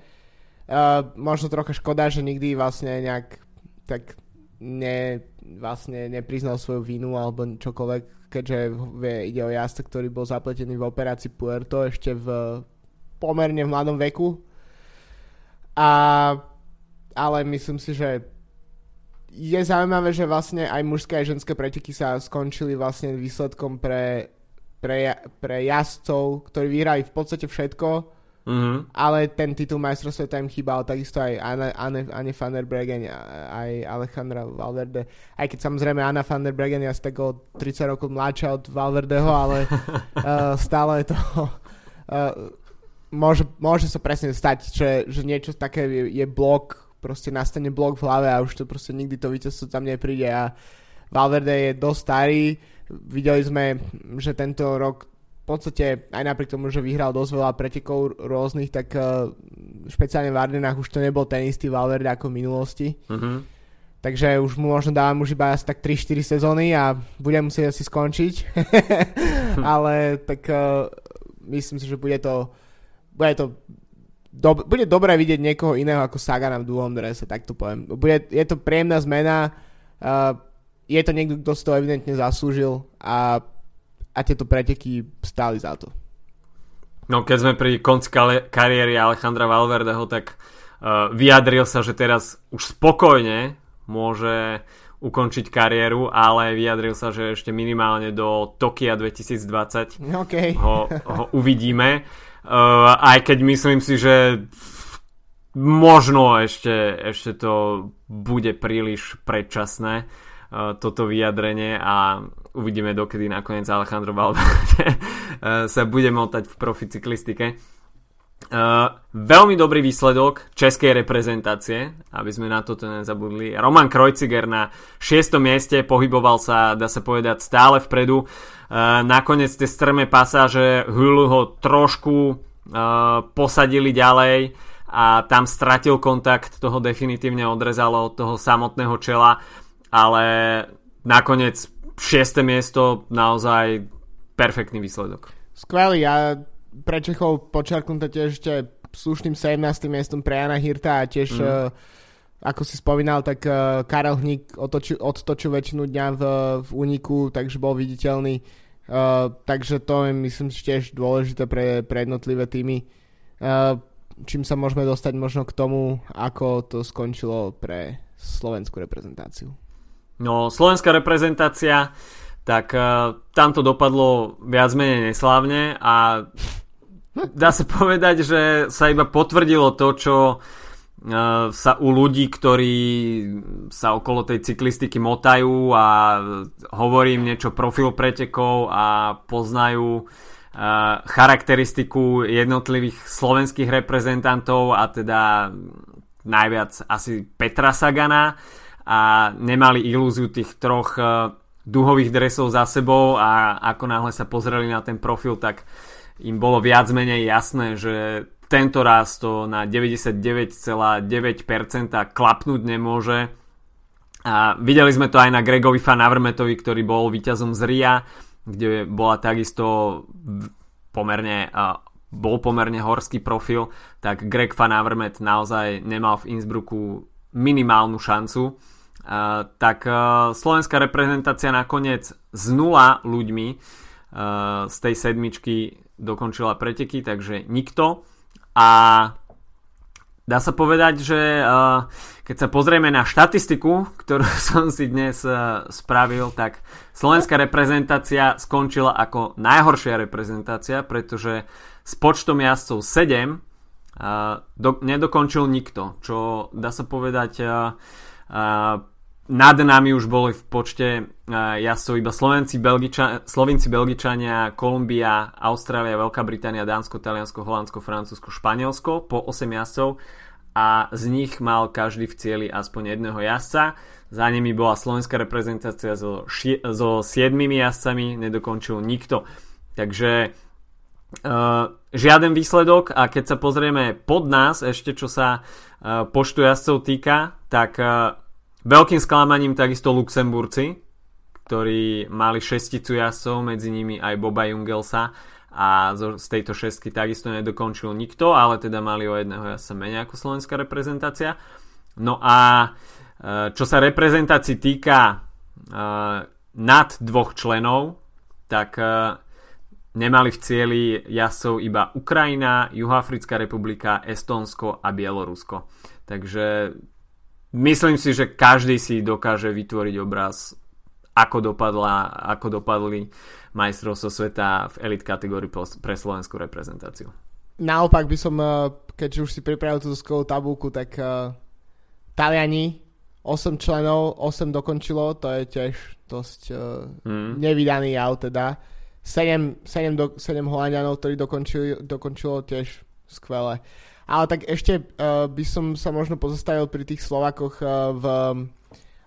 Uh, možno trocha škoda, že nikdy vlastne nejak tak ne, vlastne nepriznal svoju vinu alebo čokoľvek, keďže ide o jazda, ktorý bol zapletený v operácii Puerto ešte v pomerne v mladom veku. A, ale myslím si, že je zaujímavé, že vlastne aj mužské a ženské preteky sa skončili vlastne výsledkom pre, pre, pre jazdcov, ktorí vyhrali v podstate všetko. mm-hmm. ale ten titul majstrov sveta im chýbal, takisto aj Anne, Anne, Anne van der Bregen, aj Alejandra Valverde. Aj keď samozrejme Anna van der Bregen je asi tak o 30 rokov mladšia od Valverdeho, ale uh, *laughs* stále to... Uh, môže, môže sa presne stať, že, že niečo také je, je blok, proste nastane blok v hlave a už to proste nikdy to víťazstvo tam nepríde a Valverde je dosť starý, videli sme, že tento rok podstate aj napriek tomu, že vyhral dosť veľa pretekov rôznych, tak uh, špeciálne v Ardenách už to nebol ten istý Valverde ako v minulosti. Uh-huh. Takže už mu možno dávam už iba asi tak 3-4 sezóny a budem musieť asi skončiť. *laughs* Ale tak uh, myslím si, že bude to bude to do, bude dobré vidieť niekoho iného ako Sagana v dlhom drese, tak to poviem. Bude, je to príjemná zmena, uh, je to niekto, kto si to evidentne zaslúžil a a tieto preteky stáli za to. No keď sme pri konci kariéry Alejandra Valverdeho, tak uh, vyjadril sa, že teraz už spokojne môže ukončiť kariéru, ale vyjadril sa, že ešte minimálne do Tokia 2020 *laughs* okay. ho, ho uvidíme. Uh, aj keď myslím si, že možno ešte, ešte to bude príliš predčasné uh, toto vyjadrenie a uvidíme dokedy nakoniec Alejandro Valverde eh, sa bude motať v profi cyklistike. Veľmi dobrý výsledok českej reprezentácie, aby sme na toto nezabudli. Roman Krojciger na 6. mieste pohyboval sa, dá sa povedať, stále vpredu. Uh, nakoniec tie strmé pasáže Hulu ho trošku posadili ďalej a tam stratil kontakt, toho definitívne odrezalo od toho samotného čela, ale nakoniec 6. miesto naozaj perfektný výsledok. Skvelý a pre Čechov počarknuté tiež ešte slušným 17. miestom pre Jana Hirta a tiež mm. uh, ako si spomínal, tak uh, Karel Hník otočil, odtočil väčšinu dňa v, v úniku, takže bol viditeľný. Uh, takže to je myslím tiež dôležité pre, pre jednotlivé týmy. Uh, čím sa môžeme dostať možno k tomu, ako to skončilo pre slovenskú reprezentáciu. No, slovenská reprezentácia, tak uh, tam to dopadlo viac menej neslávne a dá sa povedať, že sa iba potvrdilo to, čo uh, sa u ľudí, ktorí sa okolo tej cyklistiky motajú a hovorím niečo profil pretekov a poznajú uh, charakteristiku jednotlivých slovenských reprezentantov a teda najviac asi Petra Sagana a nemali ilúziu tých troch duhových dresov za sebou a ako náhle sa pozreli na ten profil, tak im bolo viac menej jasné, že tento raz to na 99,9% klapnúť nemôže. A videli sme to aj na Gregovi Van Avermetovi, ktorý bol víťazom z RIA, kde bola takisto pomerne bol pomerne horský profil, tak Greg Van naozaj nemal v Innsbrucku minimálnu šancu tak uh, slovenská reprezentácia nakoniec s nula ľuďmi uh, z tej sedmičky dokončila preteky, takže nikto. A dá sa povedať, že uh, keď sa pozrieme na štatistiku, ktorú *laughs* som si dnes spravil, tak slovenská reprezentácia skončila ako najhoršia reprezentácia, pretože s počtom jazdcov 7 uh, do, nedokončil nikto, čo dá sa povedať nad nami už boli v počte jazdcov iba Slovenci, Belgiča, Slovinci, Belgičania, Kolumbia, Austrália, Veľká Británia, Dánsko, Taliansko, Holandsko, Francúzsko, Španielsko po 8 jazdcov a z nich mal každý v cieli aspoň jedného jazdca. Za nimi bola slovenská reprezentácia so, šie, so 7 jazdcami, nedokončil nikto. Takže uh, žiaden výsledok a keď sa pozrieme pod nás ešte čo sa uh, počtu jazdcov týka, tak uh, Veľkým sklamaním takisto Luxemburci, ktorí mali šesticu jazdcov, medzi nimi aj Boba Jungelsa a z tejto šestky takisto nedokončil nikto, ale teda mali o jedného jazdca menej ako slovenská reprezentácia. No a čo sa reprezentácií týka nad dvoch členov, tak nemali v cieli jazdcov iba Ukrajina, Juhoafrická republika, Estónsko a Bielorusko. Takže myslím si, že každý si dokáže vytvoriť obraz, ako, dopadla, ako dopadli majstrovstvo sveta v elit kategórii pre slovenskú reprezentáciu. naopak by som, uh, keďže už si pripravil tú skvelú tabulku, tak uh, Taliani 8 členov, 8 dokončilo, to je tiež dosť uh, mm. nevydaný jav teda. 7, 7, do, 7 Holandianov, ktorí dokončili, dokončilo tiež skvelé. Ale tak ešte uh, by som sa možno pozastavil pri tých Slovakoch uh, v,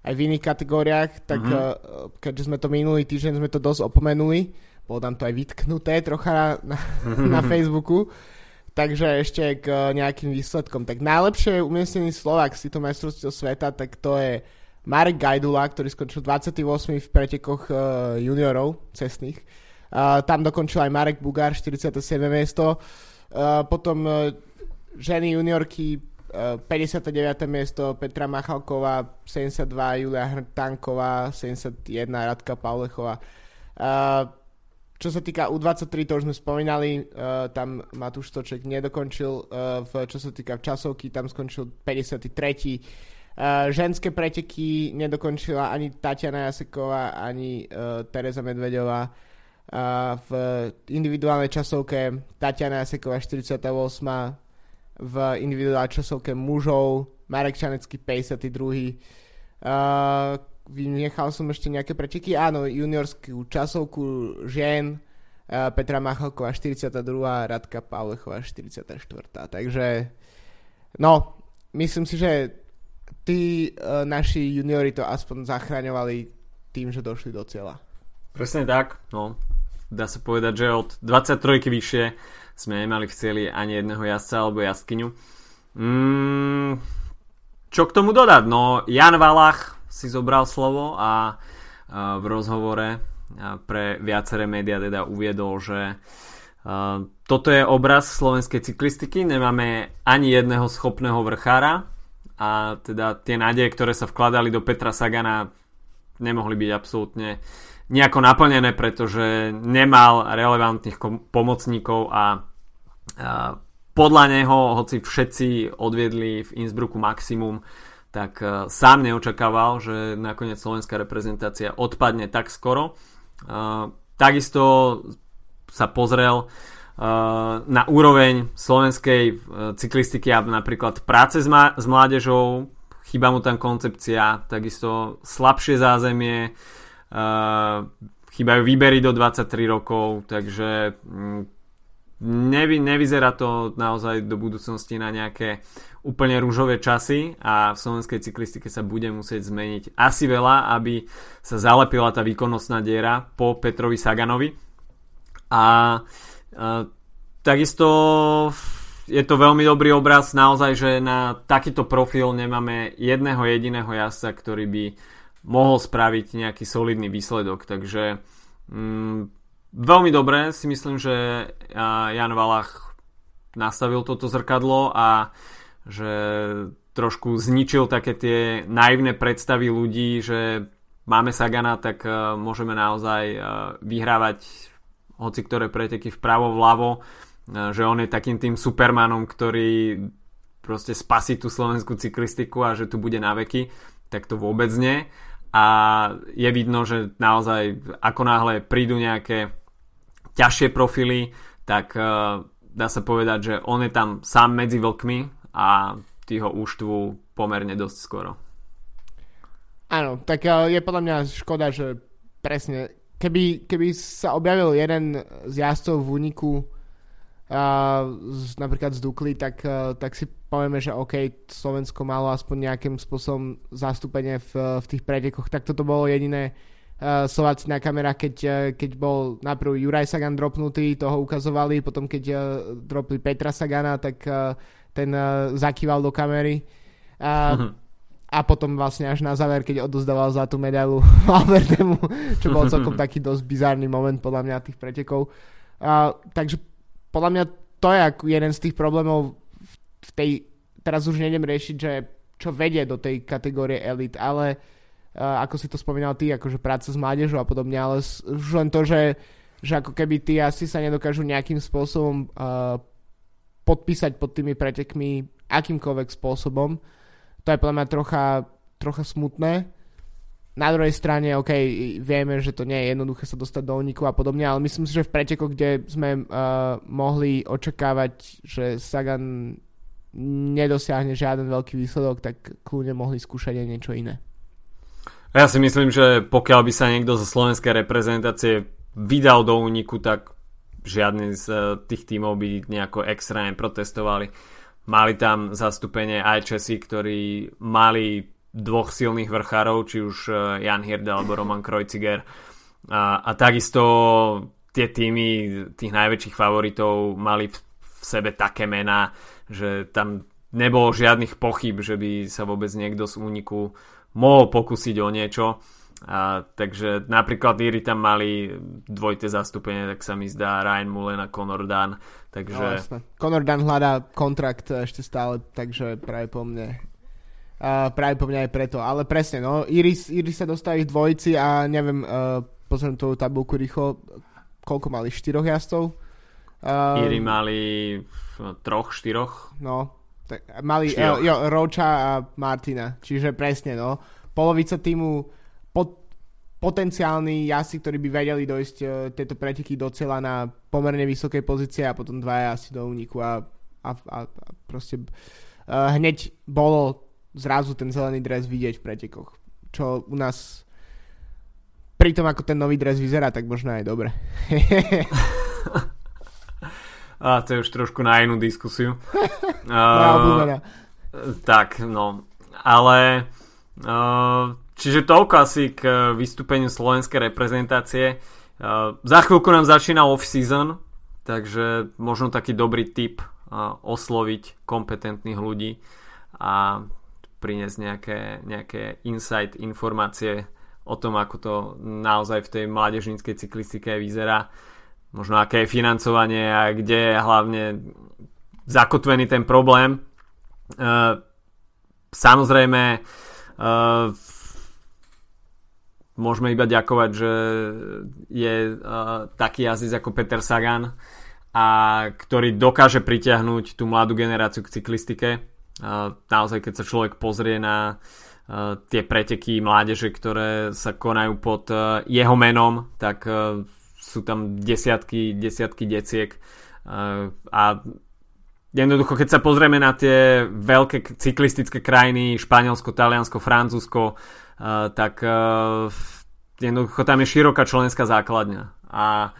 aj v iných kategóriách, tak mm-hmm. uh, keďže sme to minulý týždeň sme to dosť opomenuli, bolo tam to aj vytknuté trocha na, na, *laughs* na Facebooku, takže ešte k nejakým výsledkom. Tak najlepšie umiestnený Slovak si to majstrovstvo sveta, tak to je Marek Gajdula, ktorý skončil 28. v pretekoch juniorov cestných. Tam dokončil aj Marek Bugár, 47. miesto. Uh, potom uh, ženy juniorky 59. Eh, miesto Petra Machalková, 72 Julia Hrtanková, 71 Radka Paulechová. Čo sa týka U23, to už sme spomínali, tam Matúš Stoček nedokončil, čo sa týka časovky, tam skončil 53. Uh, ženské preteky nedokončila ani Tatiana Jaseková, ani uh, Teresa Medvedová. V individuálnej časovke Tatiana Jaseková 48 v individuálnej časovke mužov, Marek Čanecký 52. Uh, vynechal som ešte nejaké preteky, áno, juniorskú časovku žien, Petra Machalková 42. Radka Pavlechová 44. Takže no, myslím si, že tí uh, naši juniori to aspoň zachraňovali tým, že došli do cieľa. Presne tak, no. Dá sa povedať, že od 23 vyššie sme nemali v cieli ani jedného jazdca alebo jazdkyňu. Mm, čo k tomu dodať? No, Jan Valach si zobral slovo a, v rozhovore pre viaceré médiá teda uviedol, že toto je obraz slovenskej cyklistiky, nemáme ani jedného schopného vrchára a teda tie nádeje, ktoré sa vkladali do Petra Sagana nemohli byť absolútne nejako naplnené, pretože nemal relevantných pomocníkov a, podľa neho, hoci všetci odviedli v Innsbrucku maximum, tak a, sám neočakával, že nakoniec slovenská reprezentácia odpadne tak skoro. A, takisto sa pozrel na úroveň slovenskej cyklistiky a napríklad práce s, mládežou, chýba mu tam koncepcia, takisto slabšie zázemie, Uh, chýbajú výbery do 23 rokov, takže mm, nevy, nevyzerá to naozaj do budúcnosti na nejaké úplne rúžové časy a v slovenskej cyklistike sa bude musieť zmeniť asi veľa, aby sa zalepila tá výkonnostná diera po Petrovi Saganovi. A, a takisto je to veľmi dobrý obraz naozaj, že na takýto profil nemáme jedného jediného jazdca, ktorý by mohol spraviť nejaký solidný výsledok. Takže mm, veľmi dobré si myslím, že Jan Valach nastavil toto zrkadlo a že trošku zničil také tie naivné predstavy ľudí, že máme Sagana, tak uh, môžeme naozaj uh, vyhrávať hoci ktoré preteky vpravo, vľavo, uh, že on je takým tým supermanom, ktorý proste spasí tú slovenskú cyklistiku a že tu bude na veky, tak to vôbec nie a je vidno, že naozaj ako náhle prídu nejaké ťažšie profily, tak uh, dá sa povedať, že on je tam sám medzi vlkmi a tí ho úštvu pomerne dosť skoro. Áno, tak uh, je podľa mňa škoda, že presne, keby, keby sa objavil jeden z jazdcov v úniku z, napríklad z Dukly, tak, uh, tak si povieme, že OK, Slovensko malo aspoň nejakým spôsobom zastúpenie v, v tých pretekoch, tak toto bolo jediné uh, Slováci na kamerách, keď, uh, keď bol najprv Juraj Sagan dropnutý, toho ukazovali, potom keď uh, dropli Petra Sagana, tak uh, ten uh, zakýval do kamery. Uh, uh-huh. A potom vlastne až na záver, keď odozdával za tú medailu *laughs* Albertemu, čo bol celkom *laughs* taký dosť bizárny moment podľa mňa tých pretekov. Uh, takže podľa mňa to je jeden z tých problémov v tej, teraz už nejdem riešiť, že čo vedie do tej kategórie elit, ale uh, ako si to spomínal ty, akože práca s mládežou a podobne, ale už len to, že, že ako keby tí asi sa nedokážu nejakým spôsobom uh, podpísať pod tými pretekmi akýmkoľvek spôsobom. To je podľa mňa trocha, trocha smutné. na druhej strane, OK, vieme, že to nie je jednoduché sa dostať do úniku a podobne, ale myslím si, že v pretekoch, kde sme uh, mohli očakávať, že Sagan nedosiahne žiaden veľký výsledok, tak kľudne mohli skúšať aj niečo iné. Ja si myslím, že pokiaľ by sa niekto zo slovenskej reprezentácie vydal do úniku, tak žiadny z eh, tých tímov by nejako extrémne protestovali. Mali tam zastúpenie aj Česi, ktorí mali dvoch silných vrchárov, či už eh, Jan Hirde alebo Roman Kreuziger. A, a takisto tie týmy tých najväčších favoritov mali v, v sebe také mená, že tam nebolo žiadnych pochyb, že by sa vôbec niekto z úniku mohol pokúsiť o niečo. A, takže napríklad Íry tam mali dvojité zastúpenie, tak sa mi zdá Ryan Mullen a Conor Dunn. Takže... No, Conor Dunn hľadá kontrakt ešte stále, takže práve po mne Uh, práve po mňa aj preto. Ale presne, no, Iris, Iris sa dostali v dvojici a neviem, uh, pozriem tú tabulku rýchlo, koľko mali, štyroch jazdcov? Uh, Iri mali troch, štyroch. No, tak mali uh, jo, Roča a Martina, čiže presne, no. Polovica týmu pot, potenciálni jazdci, ktorí by vedeli dojsť uh, tieto preteky do cieľa na pomerne vysokej pozície a potom dva asi do úniku a, a, a, a proste uh, hneď bolo zrazu ten zelený dres vidieť v pretekoch. Čo u nás pri tom, ako ten nový dres vyzerá, tak možno aj dobre. *laughs* A to je už trošku na inú diskusiu. *laughs* uh, tak, no. Ale uh, čiže toľko asi k vystúpeniu slovenskej reprezentácie. Uh, za chvíľku nám začína off-season, takže možno taký dobrý tip uh, osloviť kompetentných ľudí a priniesť nejaké, nejaké insight, informácie o tom, ako to naozaj v tej mládežníckej cyklistike vyzerá. Možno aké je financovanie a kde je hlavne zakotvený ten problém. Uh, samozrejme uh, môžeme iba ďakovať, že je uh, taký jazdec ako Peter Sagan a ktorý dokáže pritiahnuť tú mladú generáciu k cyklistike naozaj keď sa človek pozrie na tie preteky mládeže, ktoré sa konajú pod jeho menom, tak sú tam desiatky, desiatky deciek a jednoducho keď sa pozrieme na tie veľké cyklistické krajiny Španielsko, Taliansko, Francúzsko tak jednoducho tam je široká členská základňa a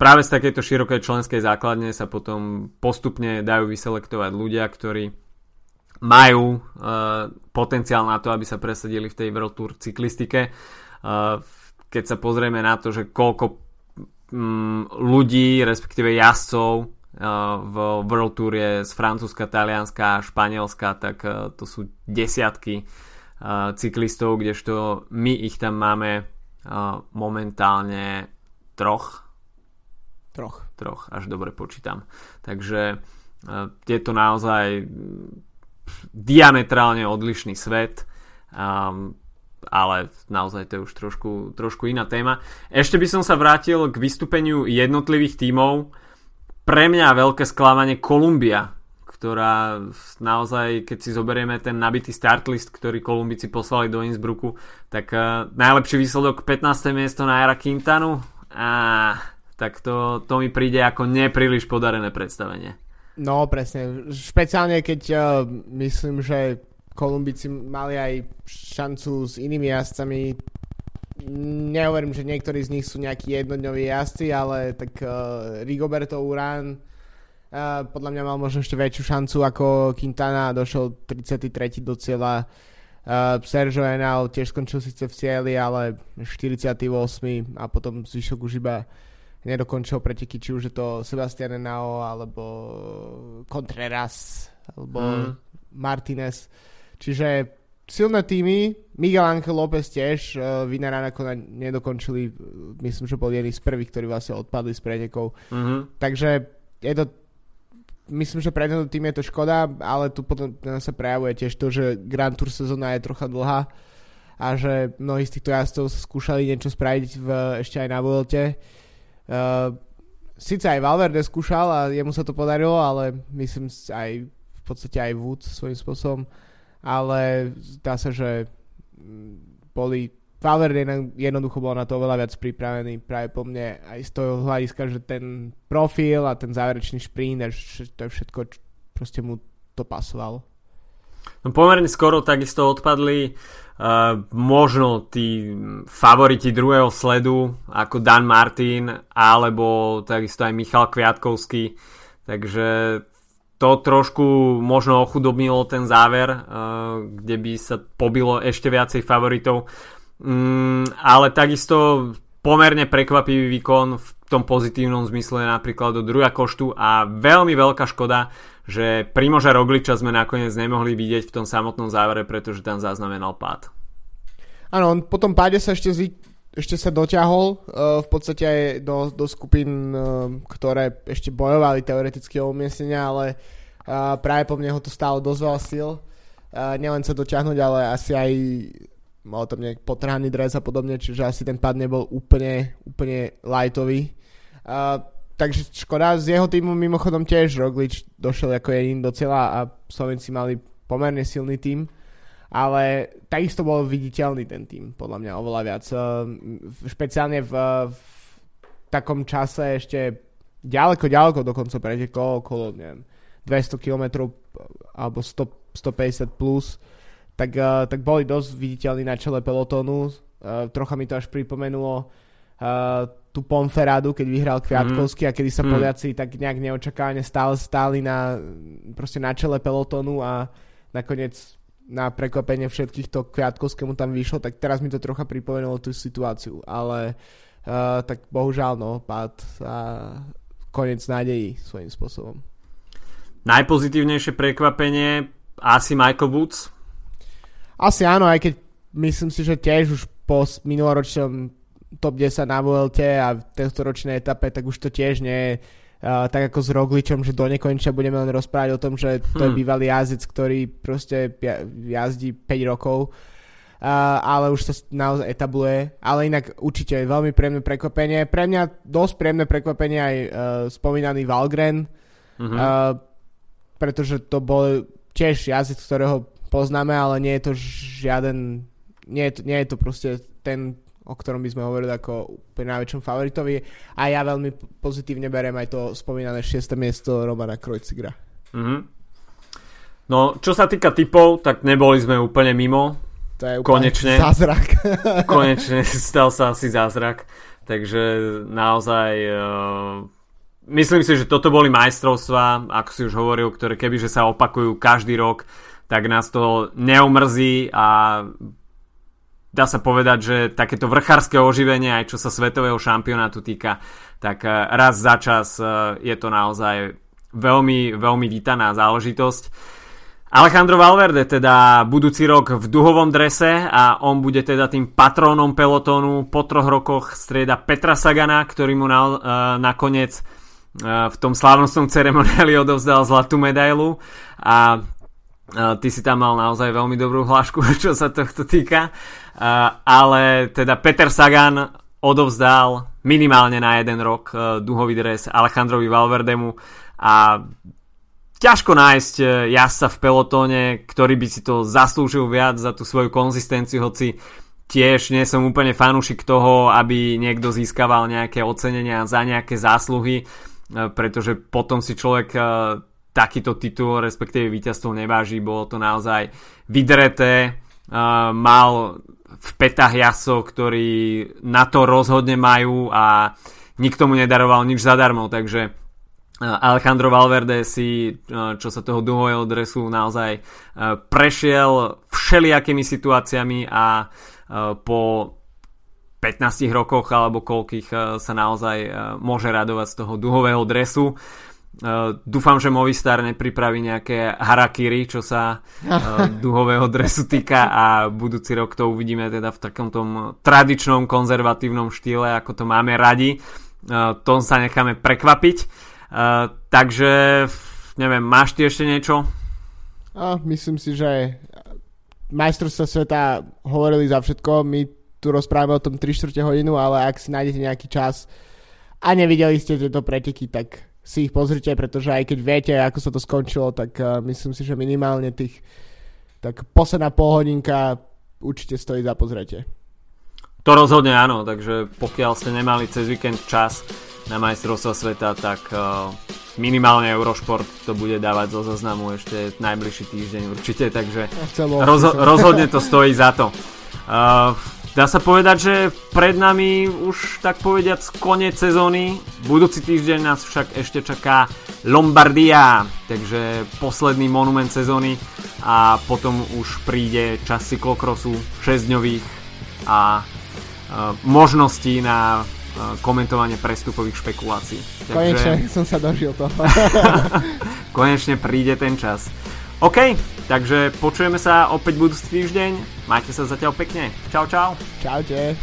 práve z takejto širokej členskej základne sa potom postupne dajú vyselektovať ľudia, ktorí majú uh, potenciál na to, aby sa presadili v tej World Tour cyklistike. Uh, keď sa pozrieme na to, že koľko um, ľudí, respektíve jazdcov uh, v World Tour je z Francúzska, Talianska a Španielska, tak uh, to sú desiatky uh, cyklistov, kdežto my ich tam máme uh, momentálne troch Troch. Troch, až dobre počítam. Takže uh, je to naozaj diametrálne odlišný svet, um, ale naozaj to je už trošku, trošku iná téma. Ešte by som sa vrátil k vystúpeniu jednotlivých tímov. Pre mňa veľké sklamanie Kolumbia, ktorá naozaj, keď si zoberieme ten nabitý startlist, ktorý Kolumbici poslali do Innsbrucku, tak uh, najlepší výsledok 15. miesto na Era Quintanu a tak to, to mi príde ako nepríliš podarené predstavenie. No, presne. Špeciálne, keď uh, myslím, že Kolumbici mali aj šancu s inými jazdcami. Nehovorím, že niektorí z nich sú nejakí jednodňoví jazdci, ale tak uh, Rigoberto Urán uh, podľa mňa mal možno ešte väčšiu šancu ako Quintana a došiel 33. do cieľa. Uh, Sergio Enal tiež skončil síce v cieli, ale 48. a potom zvyšok už iba nedokončil preteky, či už je to Sebastian Nao, alebo Contreras, alebo mm. Martinez. Čiže silné týmy, Miguel Angel López tiež, uh, Vinara nakoniec nedokončili, myslím, že bol jedný z prvých, ktorí vlastne odpadli z pretekov. Mm-hmm. Takže je to myslím, že pre tento tým je to škoda, ale tu potom sa prejavuje tiež to, že Grand Tour sezóna je trocha dlhá a že mnohí z týchto jazdcov skúšali niečo spraviť v, ešte aj na Vuelte Uh, Sice aj Valverde skúšal a jemu sa to podarilo, ale myslím aj v podstate aj Woods svojím spôsobom, ale zdá sa, že mm, boli Valverde jednoducho bol na to oveľa viac pripravený práve po mne aj z toho hľadiska, že ten profil a ten záverečný šprint to je všetko, proste mu to pasovalo. No pomerne skoro takisto odpadli uh, možno tí favoriti druhého sledu ako Dan Martin alebo takisto aj Michal Kviatkovský takže to trošku možno ochudobnilo ten záver, uh, kde by sa pobilo ešte viacej favoritov. Mm, ale takisto pomerne prekvapivý výkon v tom pozitívnom zmysle napríklad do druhá koštu a veľmi veľká škoda, že Primoža Rogliča sme nakoniec nemohli vidieť v tom samotnom závere, pretože tam zaznamenal pád. Áno, on po tom páde sa ešte, zvi, ešte sa doťahol uh, v podstate aj do, do skupín, uh, ktoré ešte bojovali teoreticky o umiestnenia, ale uh, práve po mne ho to stálo dosť veľa síl. Nielen sa doťahnuť, ale asi aj mal tam nejak potrhaný dres a podobne, čiže asi ten pad nebol úplne, úplne lightový. Takže škoda, z jeho týmu mimochodom tiež Roglič došiel ako jediný do cieľa a Slovenci mali pomerne silný tým, ale takisto bol viditeľný ten tým, podľa mňa oveľa viac. Uh, špeciálne v, v takom čase ešte ďaleko, ďaleko dokonca preteklo okolo, neviem, 200 km alebo 100, 150 plus tak, uh, tak boli dosť viditeľní na čele pelotónu. Uh, trocha mi to až pripomenulo uh, tú Ponferádu, keď vyhral Kviatkovský mm. a kedy sa mm. Poliaci tak nejak neočakávane stále stáli na, proste na čele pelotónu a nakoniec na prekvapenie všetkých to Kviatkovskému tam vyšlo, tak teraz mi to trocha pripomenulo tú situáciu, ale uh, tak bohužiaľ no, pád a koniec nádejí svojím spôsobom. Najpozitívnejšie prekvapenie asi Michael Woods, asi áno, aj keď myslím si, že tiež už po minuloročnom top 10 na VLT a v tejto ročnej etape, tak už to tiež nie je tak ako s Rogličom, že do nekonečna budeme len rozprávať o tom, že to je bývalý jazdec, ktorý proste jazdí 5 rokov. Ale už sa naozaj etabluje. Ale inak určite veľmi príjemné prekvapenie. Pre mňa dosť príjemné prekvapenie aj uh, spomínaný Valgren, uh-huh. uh, pretože to bol tiež jazdec, ktorého poznáme, ale nie je to žiaden, nie je to, nie je to proste ten, o ktorom by sme hovorili ako úplne najväčšom favoritovi a ja veľmi pozitívne beriem aj to spomínané 6. miesto Romana Krojcigra. Mm-hmm. No, čo sa týka typov, tak neboli sme úplne mimo. To je úplne konečne, zázrak. *laughs* *laughs* konečne stal sa asi zázrak. Takže naozaj uh, myslím si, že toto boli majstrovstvá, ako si už hovoril, ktoré kebyže sa opakujú každý rok, tak nás to neumrzí a dá sa povedať, že takéto vrchárske oživenie, aj čo sa svetového šampionátu týka, tak eh, raz za čas eh, je to naozaj veľmi, veľmi vítaná záležitosť. Alejandro Valverde teda budúci rok v duhovom drese a on bude teda tým patrónom pelotónu po troch rokoch strieda Petra Sagana, ktorý mu na, uh, nakoniec v tom slávnostnom ceremoniáli odovzdal zlatú medailu a ty si tam mal naozaj veľmi dobrú hlášku, *laughs* čo sa tohto týka. Ale teda Peter Sagan odovzdal minimálne na jeden rok uh, duhový dres Alejandrovi Valverdemu a ťažko nájsť uh, jazdca v pelotóne, ktorý by si to zaslúžil viac za tú svoju konzistenciu, hoci tiež nie som úplne fanúšik toho, aby niekto získaval nejaké ocenenia za nejaké zásluhy, uh, pretože potom si človek takýto titul, respektíve víťazstvo neváži, bolo to naozaj vydreté, mal v petách jasov, ktorí na to rozhodne majú a nikto mu nedaroval nič zadarmo, takže Alejandro Valverde si, čo sa toho dlhového dresu naozaj prešiel všelijakými situáciami a po 15 rokoch alebo koľkých sa naozaj môže radovať z toho duhového dresu. Uh, dúfam, že Movistar nepripraví nejaké harakiri, čo sa uh, *laughs* duhového dresu týka a budúci rok to uvidíme teda v takom tom tradičnom konzervatívnom štýle, ako to máme radi. Uh, tom sa necháme prekvapiť. Uh, takže, neviem, máš ty ešte niečo? A, myslím si, že majstrovstvá sveta hovorili za všetko. My tu rozprávame o tom 3 čtvrte hodinu, ale ak si nájdete nejaký čas a nevideli ste tieto preteky, tak si ich pozrite, pretože aj keď viete, ako sa to skončilo, tak uh, myslím si, že minimálne tých tak posledná polhodinka určite stojí za pozretie. To rozhodne áno, takže pokiaľ ste nemali cez víkend čas na majstrovstva sveta, tak uh, minimálne Eurošport to bude dávať zo zoznamu ešte najbližší týždeň určite, takže rozho- rozhodne to stojí za to. Uh, dá sa povedať, že pred nami už tak povediať koniec sezóny, budúci týždeň nás však ešte čaká Lombardia, takže posledný monument sezóny a potom už príde čas cyklokrosu 6-dňových a možností na komentovanie prestupových špekulácií. Takže... Konečne som sa dožil toho. *laughs* *laughs* Konečne príde ten čas. OK, takže počujeme sa opäť budúci týždeň. Majte sa zatiaľ pekne. Čau, čau. Čaute.